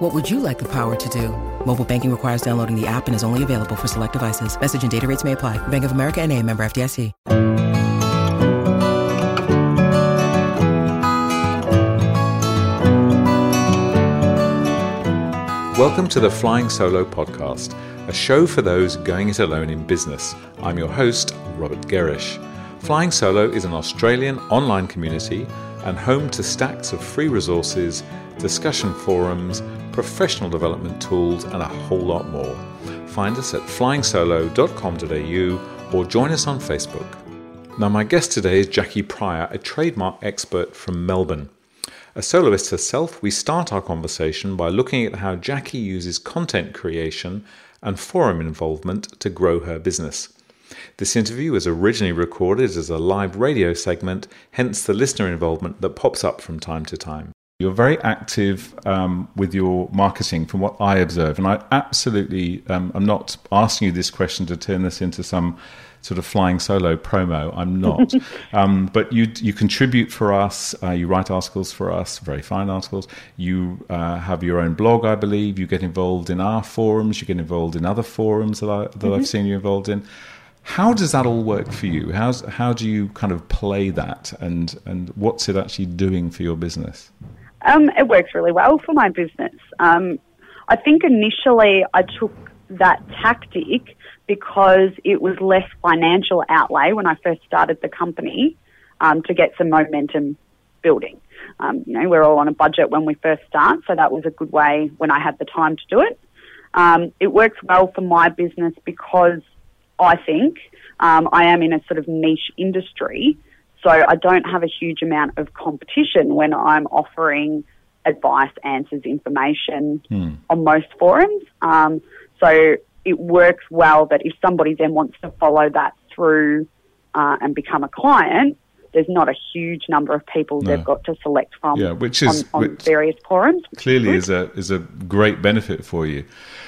What would you like the power to do? Mobile banking requires downloading the app and is only available for select devices. Message and data rates may apply. Bank of America and a member FDIC. Welcome to the Flying Solo podcast, a show for those going it alone in business. I'm your host, Robert Gerrish. Flying Solo is an Australian online community and home to stacks of free resources, discussion forums, professional development tools, and a whole lot more. Find us at flyingsolo.com.au or join us on Facebook. Now, my guest today is Jacqui Pryor, a trademark expert from Melbourne. A soloist herself, we start our conversation by looking at how Jacqui uses content creation and forum involvement to grow her business. This interview was originally recorded as a live radio segment, hence the listener involvement that pops up from time to time. You're very active um, with your marketing, from what I observe, and I absolutely, um, I'm not asking you this question to turn this into some sort of flying solo promo. I'm not. um, but you you contribute for us. Uh, you write articles for us, very fine articles. You uh, have your own blog, I believe. You get involved in our forums. You get involved in other forums that, I, that mm-hmm. I've seen you involved in. How does that all work for you? How's, how do you kind of play that, and and what's it actually doing for your business? Um, it works really well for my business. Um, I think initially I took that tactic because it was less financial outlay when I first started the company um, to get some momentum building. Um, you know, we're all on a budget when we first start, so that was a good way when I had the time to do it. Um, it works well for my business because I think um, I am in a sort of niche industry, so I don't have a huge amount of competition when I'm offering advice, answers, information hmm. on most forums. Um, so it works well that if somebody then wants to follow that through uh, and become a client, there's not a huge number of people no. they've got to select from yeah, which is, on, on which various forums. Clearly is a, is a great benefit for you.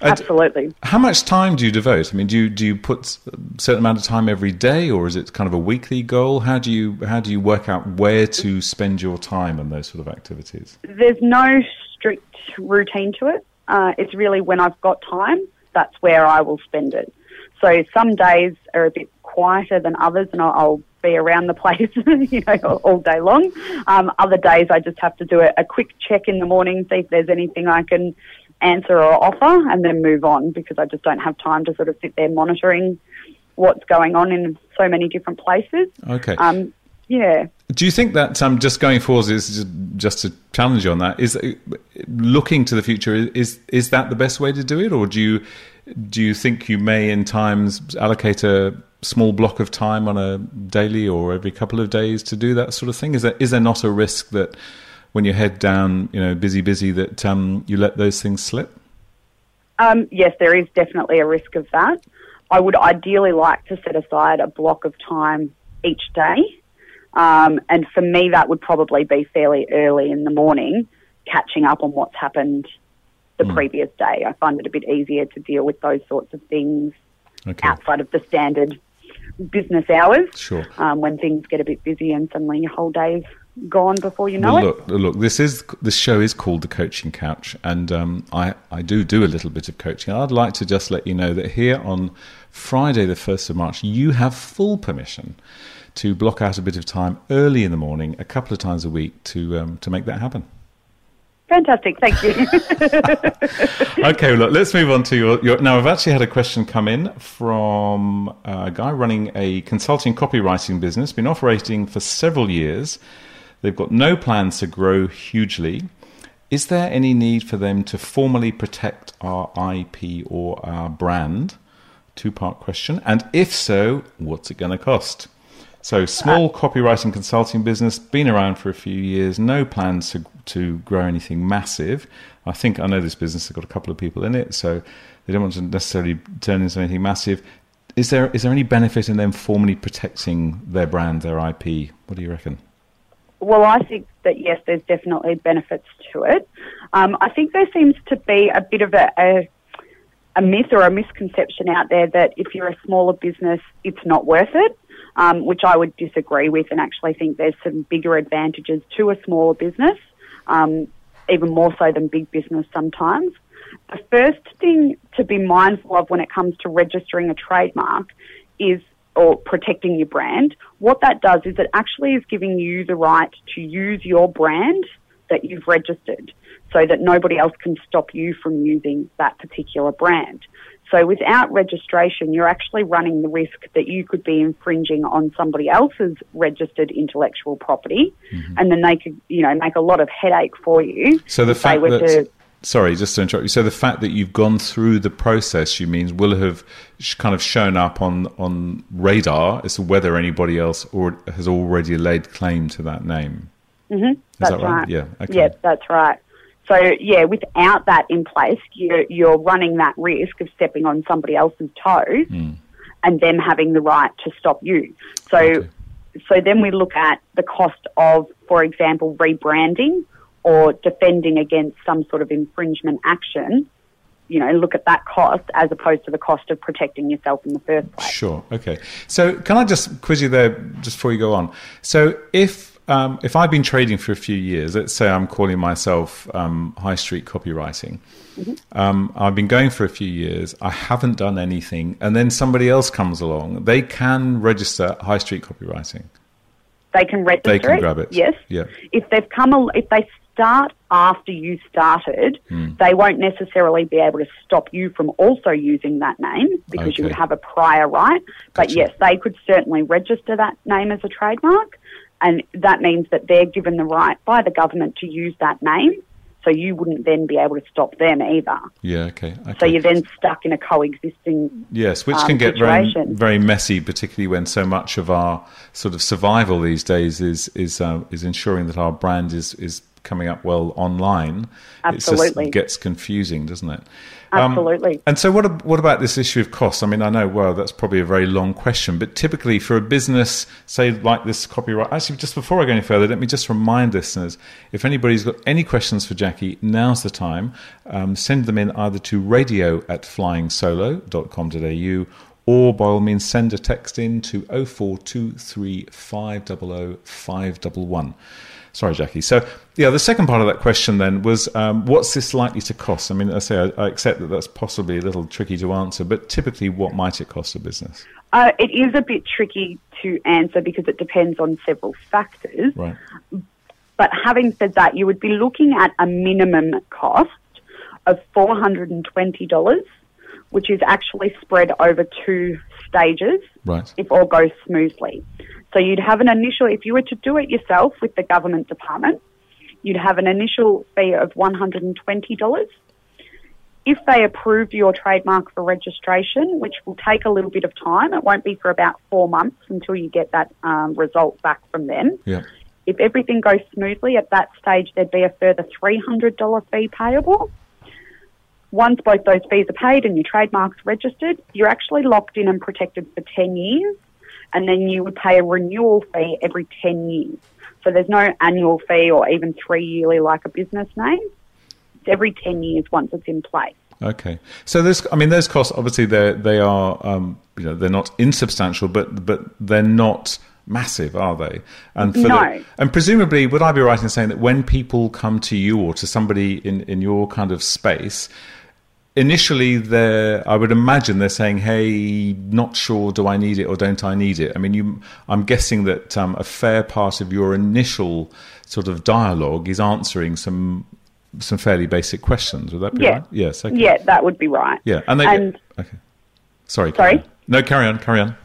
Absolutely. how much time do you devote? I mean, do you, do you put a certain amount of time every day or is it kind of a weekly goal? How do you, how do you work out where to spend your time on those sort of activities? There's no strict routine to it. Uh, it's really when I've got time that's where I will spend it. So some days are a bit quieter than others, and I'll, I'll be around the place, you know, all day long. Um, other days, I just have to do a, a quick check in the morning, see if there's anything I can answer or offer, and then move on because I just don't have time to sort of sit there monitoring what's going on in so many different places. Okay. Um, yeah. Do you think that um, just going forwards is just to challenge you on that? Is looking to the future is is that the best way to do it, or do you do you think you may in times allocate a small block of time on a daily or every couple of days to do that sort of thing? Is there is there not a risk that when you head down, you know, busy busy, that um, you let those things slip? Um, yes, there is definitely a risk of that. I would ideally like to set aside a block of time each day um, and for me, that would probably be fairly early in the morning, catching up on what's happened the mm. previous day. I find it a bit easier to deal with those sorts of things okay. outside of the standard business hours. Sure. Um, when things get a bit busy and suddenly your whole day's gone before you know well, look, it. Look, this is this show is called the Coaching Couch, and um, I I do do a little bit of coaching. I'd like to just let you know that here on Friday, the first of March, you have full permission to block out a bit of time early in the morning, a couple of times a week, to um, to make that happen. Fantastic, thank you. okay, look, let's move on to your, your, Now, I've actually had a question come in from a guy running a consulting copywriting business, been operating for several years. They've got no plans to grow hugely. Is there any need for them to formally protect our IP or our brand? Two part question. And if so, what's it going to cost? So small uh, copywriting consulting business, been around for a few years, no plans to to grow anything massive. I think I know this business has got a couple of people in it, so they don't want to necessarily turn into anything massive. is there is there any benefit in them formally protecting their brand, their IP? What do you reckon? Well, I think that yes, there's definitely benefits to it. Um, I think there seems to be a bit of a, a, a myth or a misconception out there that if you're a smaller business, it's not worth it, um, which I would disagree with, and actually think there's some bigger advantages to a smaller business, um, even more so than big business sometimes. The first thing to be mindful of when it comes to registering a trademark is or protecting your brand, what that does is it actually is giving you the right to use your brand that you've registered so that nobody else can stop you from using that particular brand. So without registration, you're actually running the risk that you could be infringing on somebody else's registered intellectual property, mm-hmm. and then they could, you know, make a lot of headache for you. So the fact that to, sorry, just to interrupt you. So the fact that you've gone through the process, you means will have kind of shown up on on radar as to whether anybody else or has already laid claim to that name. Mm-hmm. That's that right? right? Yeah. Okay. Yeah, that's right. So yeah, without that in place, you're you're running that risk of stepping on somebody else's toes, mm. and them having the right to stop you. So. Okay. So then we look at the cost of, for example, rebranding or defending against some sort of infringement action, you know, look at that cost as opposed to the cost of protecting yourself in the first place. Sure. Okay. So can I just quiz you there just before you go on? So if um, if I've been trading for a few years, let's say I'm calling myself um, high street copywriting. Mm-hmm. Um, I've been going for a few years. I haven't done anything, and then somebody else comes along. They can register high street copywriting. They can register. They can it, grab it. Yes. Yeah. If they've come, if they start after you started, mm. they won't necessarily be able to stop you from also using that name because okay. you would have a prior right. But yes, they could certainly register that name as a trademark, and that means that they're given the right by the government to use that name. So you wouldn't then be able to stop them either. Yeah, okay. okay. So you're then stuck in a coexisting. Yes, which um, can get very very messy, particularly when so much of our sort of survival these days is is uh, is ensuring that our brand is is coming up well online, Absolutely. it gets confusing, doesn't it? Um, Absolutely. Um, and so, what what about this issue of costs? I mean, I know, well, that's probably a very long question, but typically for a business, say like this copyright. Actually, just before I go any further, let me just remind listeners: if anybody's got any questions for Jacqui, now's the time. Um, send them in either to radio at flyingsolo.com.au or by all means send a text in to 0423 500 511. Sorry, Jacqui. So, yeah, the second part of that question then was um, what's this likely to cost? I mean, I say I, I, accept that that's possibly a little tricky to answer, but typically, what might it cost a business? Uh, it is a bit tricky to answer because it depends on several factors. Right. But having said that, you would be looking at a minimum cost of $420, which is actually spread over two stages right. if all goes smoothly. So you'd have an initial, if you were to do it yourself with the government department, you'd have an initial fee of $120. If they approve your trademark for registration, which will take a little bit of time, it won't be for about four months until you get that um, result back from them. Yeah. If everything goes smoothly at that stage, there'd be a further $300 fee payable. Once both those fees are paid and your trademark's registered, you're actually locked in and protected for 10 years and then you would pay a renewal fee every 10 years. So there's no annual fee or even three yearly like a business name. It's every 10 years once it's in place. Okay, so there's, I mean, those costs obviously they they are, um, you know, they're not insubstantial, but but they're not massive, are they? And for no. The, and presumably, would I be right in saying that when people come to you or to somebody in in your kind of space, initially they're i would imagine they're saying hey not sure do i need it or don't i need it i mean you i'm guessing that um, a fair part of your initial sort of dialogue is answering some some fairly basic questions would that be yeah. right yes okay. yeah that would be right yeah and they and, okay sorry sorry no carry on carry on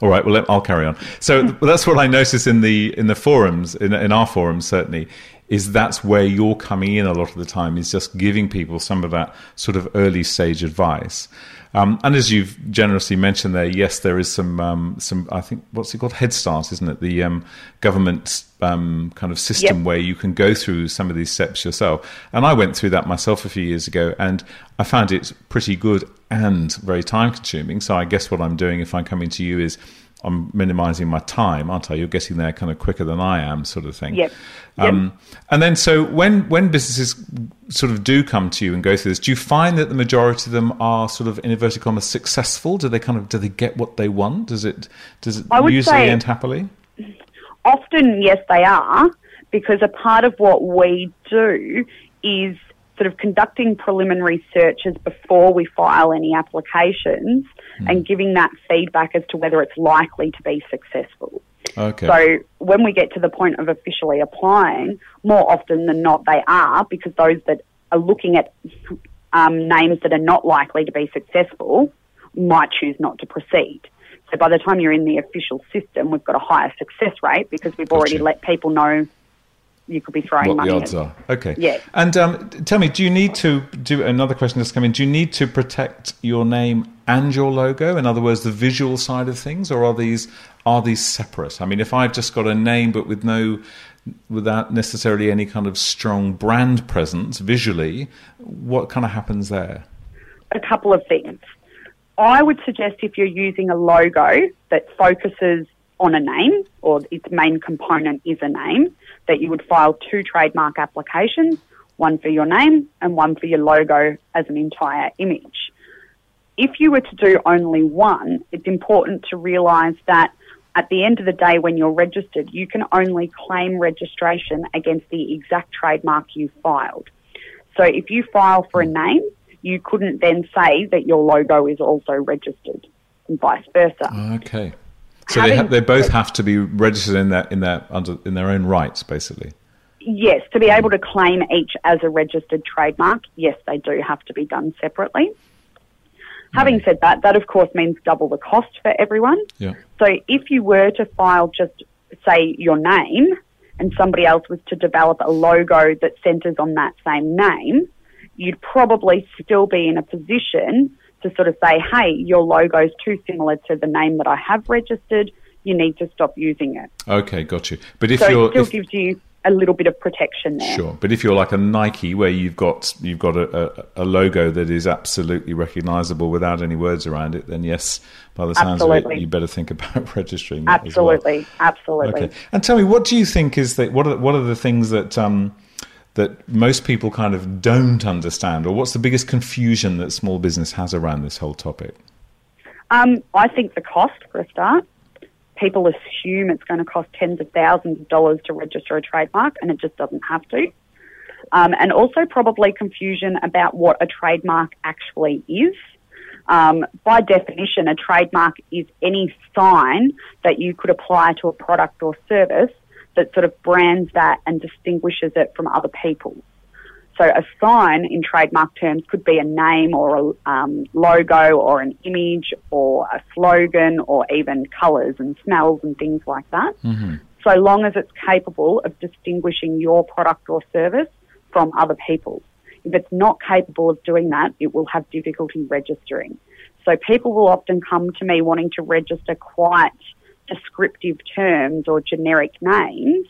all right. Well, I'll carry on. So that's what I notice in the in the forums, in, in our forums certainly, is that's where you're coming in a lot of the time is just giving people some of that sort of early stage advice. Um, and as you've generously mentioned there, yes, there is some um, some I think what's it called Head Start, isn't it? The um, government um, kind of system Yep. where you can go through some of these steps yourself. And I went through that myself a few years ago, and I found it pretty good and very time consuming. So I guess what I'm doing if I'm coming to you is I'm minimizing my time, aren't I? You're getting there kind of quicker than I am, sort of thing. Yep. Yep. Um, and then, so when when businesses sort of do come to you and go through this, do you find that the majority of them are sort of in inverted commas successful? Do they kind of do they get what they want? Does it does it usually say- end happily? Often, yes, they are, because a part of what we do is sort of conducting preliminary searches before we file any applications and giving that feedback as to whether it's likely to be successful. Okay. So when we get to the point of officially applying, more often than not they are, because those that are looking at um, names that are not likely to be successful might choose not to proceed. So by the time you're in the official system, we've got a higher success rate because we've already Gotcha. let people know you could be throwing what money the at odds are. Okay. Yeah. And um, tell me, do you need to do another question that's come in? Do you need to protect your name and your logo? In other words, the visual side of things, or are these are these separate? I mean, if I've just got a name but with no without necessarily any kind of strong brand presence visually, what kind of happens there? a couple of things. I would suggest if you're using a logo that focuses on a name or its main component is a name, that you would file two trademark applications, one for your name and one for your logo as an entire image. If you were to do only one, it's important to realise that at the end of the day, when you're registered, you can only claim registration against the exact trademark you filed. So if you file for a name, you couldn't then say that your logo is also registered, and vice versa. Okay. So they, ha- they both have to be registered in their in their under in their own rights, basically. Yes, to be able to claim each as a registered trademark, yes, they do have to be done separately. Having said that, that of course means double the cost for everyone. Yeah. So if you were to file just, say, your name and somebody else was to develop a logo that centres on that same name, you'd probably still be in a position to sort of say, hey, your logo is too similar to the name that I have registered. You need to stop using it. Okay, got you. But if So you're it still if, gives you a little bit of protection there. Sure, but if you're like a Nike, where you've got you've got a, a, a logo that is absolutely recognisable without any words around it, then yes, by the sounds of it, you better think about registering that as well. Absolutely, absolutely. Okay, and tell me, what do you think is that? What are what are the things that um, that most people kind of don't understand, or what's the biggest confusion that small business has around this whole topic? Um, I think the cost for a start. People assume it's going to cost tens of thousands of dollars to register a trademark, and it just doesn't have to. Um, and also probably confusion about what a trademark actually is. Um, by definition, a trademark is any sign that you could apply to a product or service that sort of brands that and distinguishes it from other people. So a sign in trademark terms could be a name or a um, logo or an image or a slogan or even colours and smells and things like that. So long as it's capable of distinguishing your product or service from other people's. If it's not capable of doing that, it will have difficulty registering. So people will often come to me wanting to register quite descriptive terms or generic names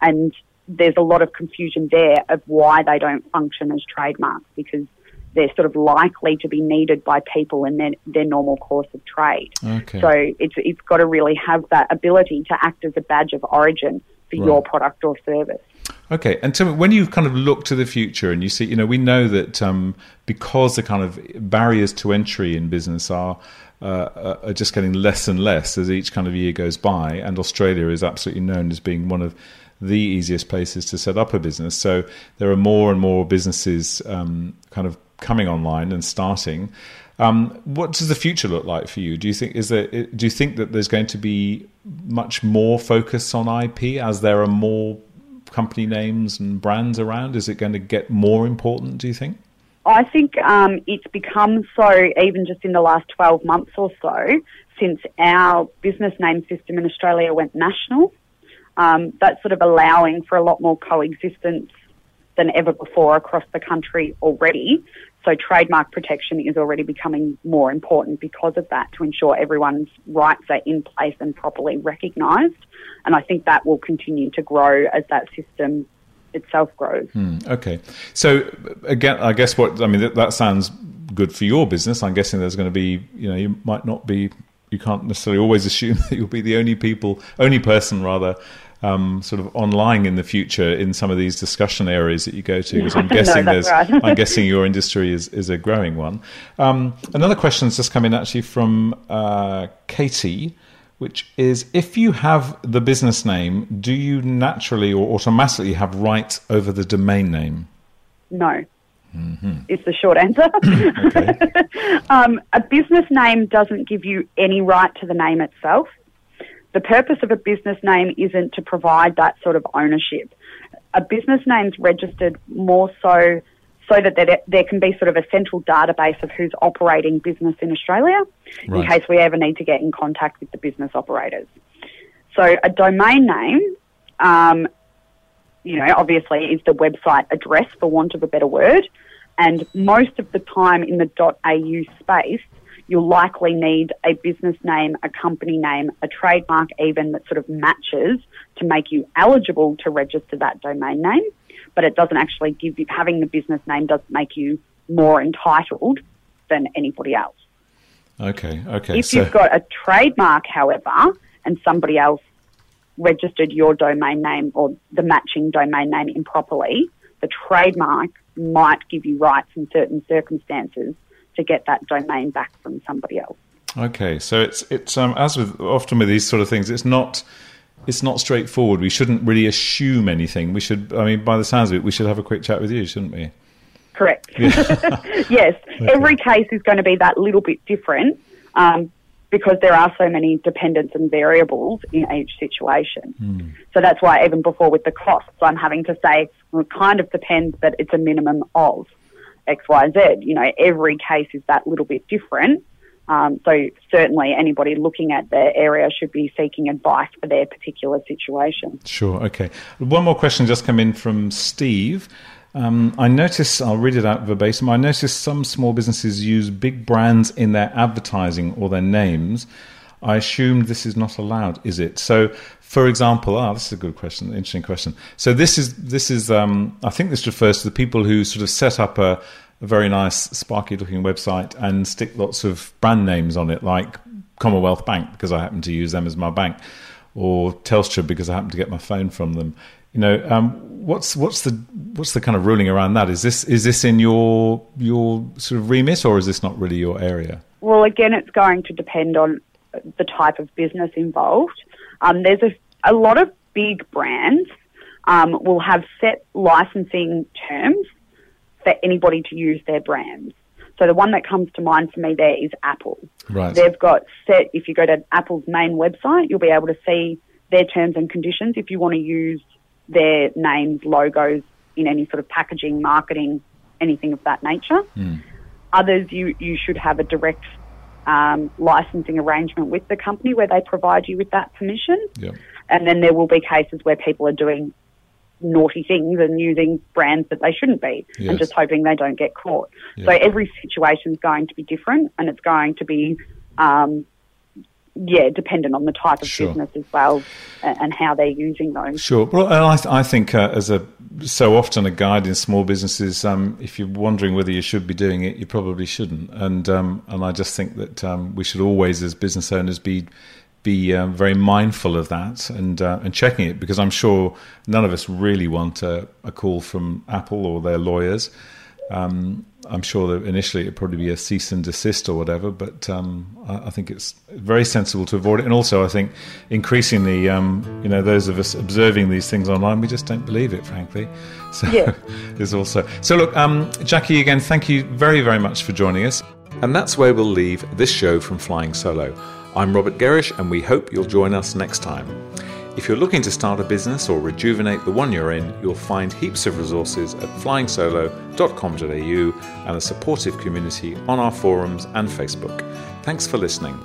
and there's a lot of confusion there of why they don't function as trademarks because they're sort of likely to be needed by people in their, their normal course of trade. Okay. So it's, it's got to really have that ability to act as a badge of origin for Right. your product or service. Okay, and so when you kind of look to the future and you see, you know, we know that um, because the kind of barriers to entry in business are uh, are just getting less and less as each kind of year goes by, and Australia is absolutely known as being one of the easiest places to set up a business. So there are more and more businesses um, kind of coming online and starting. Um, what does the future look like for you? Do you think is there? Do you think that there's going to be much more focus on IP as there are more company names and brands around? Is it going to get more important? Do you think? I think um, it's become so even just in the last 12 months or so since our business name system in Australia went national. Um, that's sort of allowing for a lot more coexistence than ever before across the country already. So trademark protection is already becoming more important because of that to ensure everyone's rights are in place and properly recognised. And I think that will continue to grow as that system itself grows. Mm, okay. So again, I guess what I mean that, that sounds good for your business. I'm guessing there's going to be, you know, you might not be, you can't necessarily always assume that you'll be the only people, only person rather, um, sort of online in the future in some of these discussion areas that you go to? Because I'm guessing no, there's, right. I'm guessing your industry is, is a growing one. Um, another question has just come in actually from uh, Katie, which is if you have the business name, do you naturally or automatically have rights over the domain name? No. Mm-hmm. Is the short answer. um, a business name doesn't give you any right to the name itself the purpose of a business name isn't to provide that sort of ownership. A business name's registered more so so that there, there can be sort of a central database of who's operating business in Australia right. in case we ever need to get in contact with the business operators. So a domain name, um, you know, obviously is the website address for want of a better word. And most of the time in the .au space, you'll likely need a business name, a company name, a trademark even that sort of matches to make you eligible to register that domain name. But it doesn't actually give you, having the business name doesn't make you more entitled than anybody else. Okay, okay. If so... you've got a trademark, however, and somebody else registered your domain name or the matching domain name improperly, the trademark might give you rights in certain circumstances to get that domain back from somebody else. Okay, so it's it's um, as with often with these sort of things, it's not it's not straightforward. We shouldn't really assume anything. We should, I mean, by the sounds of it, we should have a quick chat with you, shouldn't we? Correct. Yeah. yes, okay. every case is going to be that little bit different um, because there are so many dependents and variables in each situation. Mm. So that's why even before with the costs, I'm having to say well, it kind of depends, but it's a minimum of. X, Y, Z. You know, every case is that little bit different. Um, so certainly anybody looking at their area should be seeking advice for their particular situation. Sure. Okay. One more question just come in from Steve. Um, I notice, I'll read it out verbatim. I notice some small businesses use big brands in their advertising or their names. I assume this is not allowed, is it? So, for example, ah, this is a good question, interesting question. So this is this is um, I think this refers to the people who sort of set up a, a very nice, sparky looking website and stick lots of brand names on it, like Commonwealth Bank because I happen to use them as my bank, or Telstra because I happen to get my phone from them. You know, um, what's what's the what's the kind of ruling around that? Is this is this in your your sort of remit, or is this not really your area? Well, again, it's going to depend on the type of business involved. Um, there's a, a lot of big brands um, will have set licensing terms for anybody to use their brands. So the one that comes to mind for me there is Apple. Right. They've got set, if you go to Apple's main website, you'll be able to see their terms and conditions if you want to use their names, logos in any sort of packaging, marketing, anything of that nature. Mm. Others, you, you should have a direct um, licensing arrangement with the company where they provide you with that permission. Yep. And then there will be cases where people are doing naughty things and using brands that they shouldn't be yes. and just hoping they don't get caught. Yep. So every situation is going to be different and it's going to be um, yeah, dependent on the type of sure. business as well and, how they're using those. Sure. Well, I, th- I think uh, as a so often a guide in small businesses, um, if you're wondering whether you should be doing it, you probably shouldn't. And um, and I just think that um, we should always, as business owners, be be uh, very mindful of that and uh, and checking it because I'm sure none of us really want a, a call from Apple or their lawyers. Um, I'm sure that initially it'd probably be a cease and desist or whatever, but um, I, I, think it's very sensible to avoid it. And also, I think increasingly, um, you know, those of us observing these things online, we just don't believe it, frankly. So yeah. there's also so look, um, Jacqui, again, thank you very, very much for joining us. And that's where we'll leave this show from Flying Solo. I'm Robert Gerrish, and we hope you'll join us next time. If you're looking to start a business or rejuvenate the one you're in, you'll find heaps of resources at flyingsolo.com.au and a supportive community on our forums and Facebook. Thanks for listening.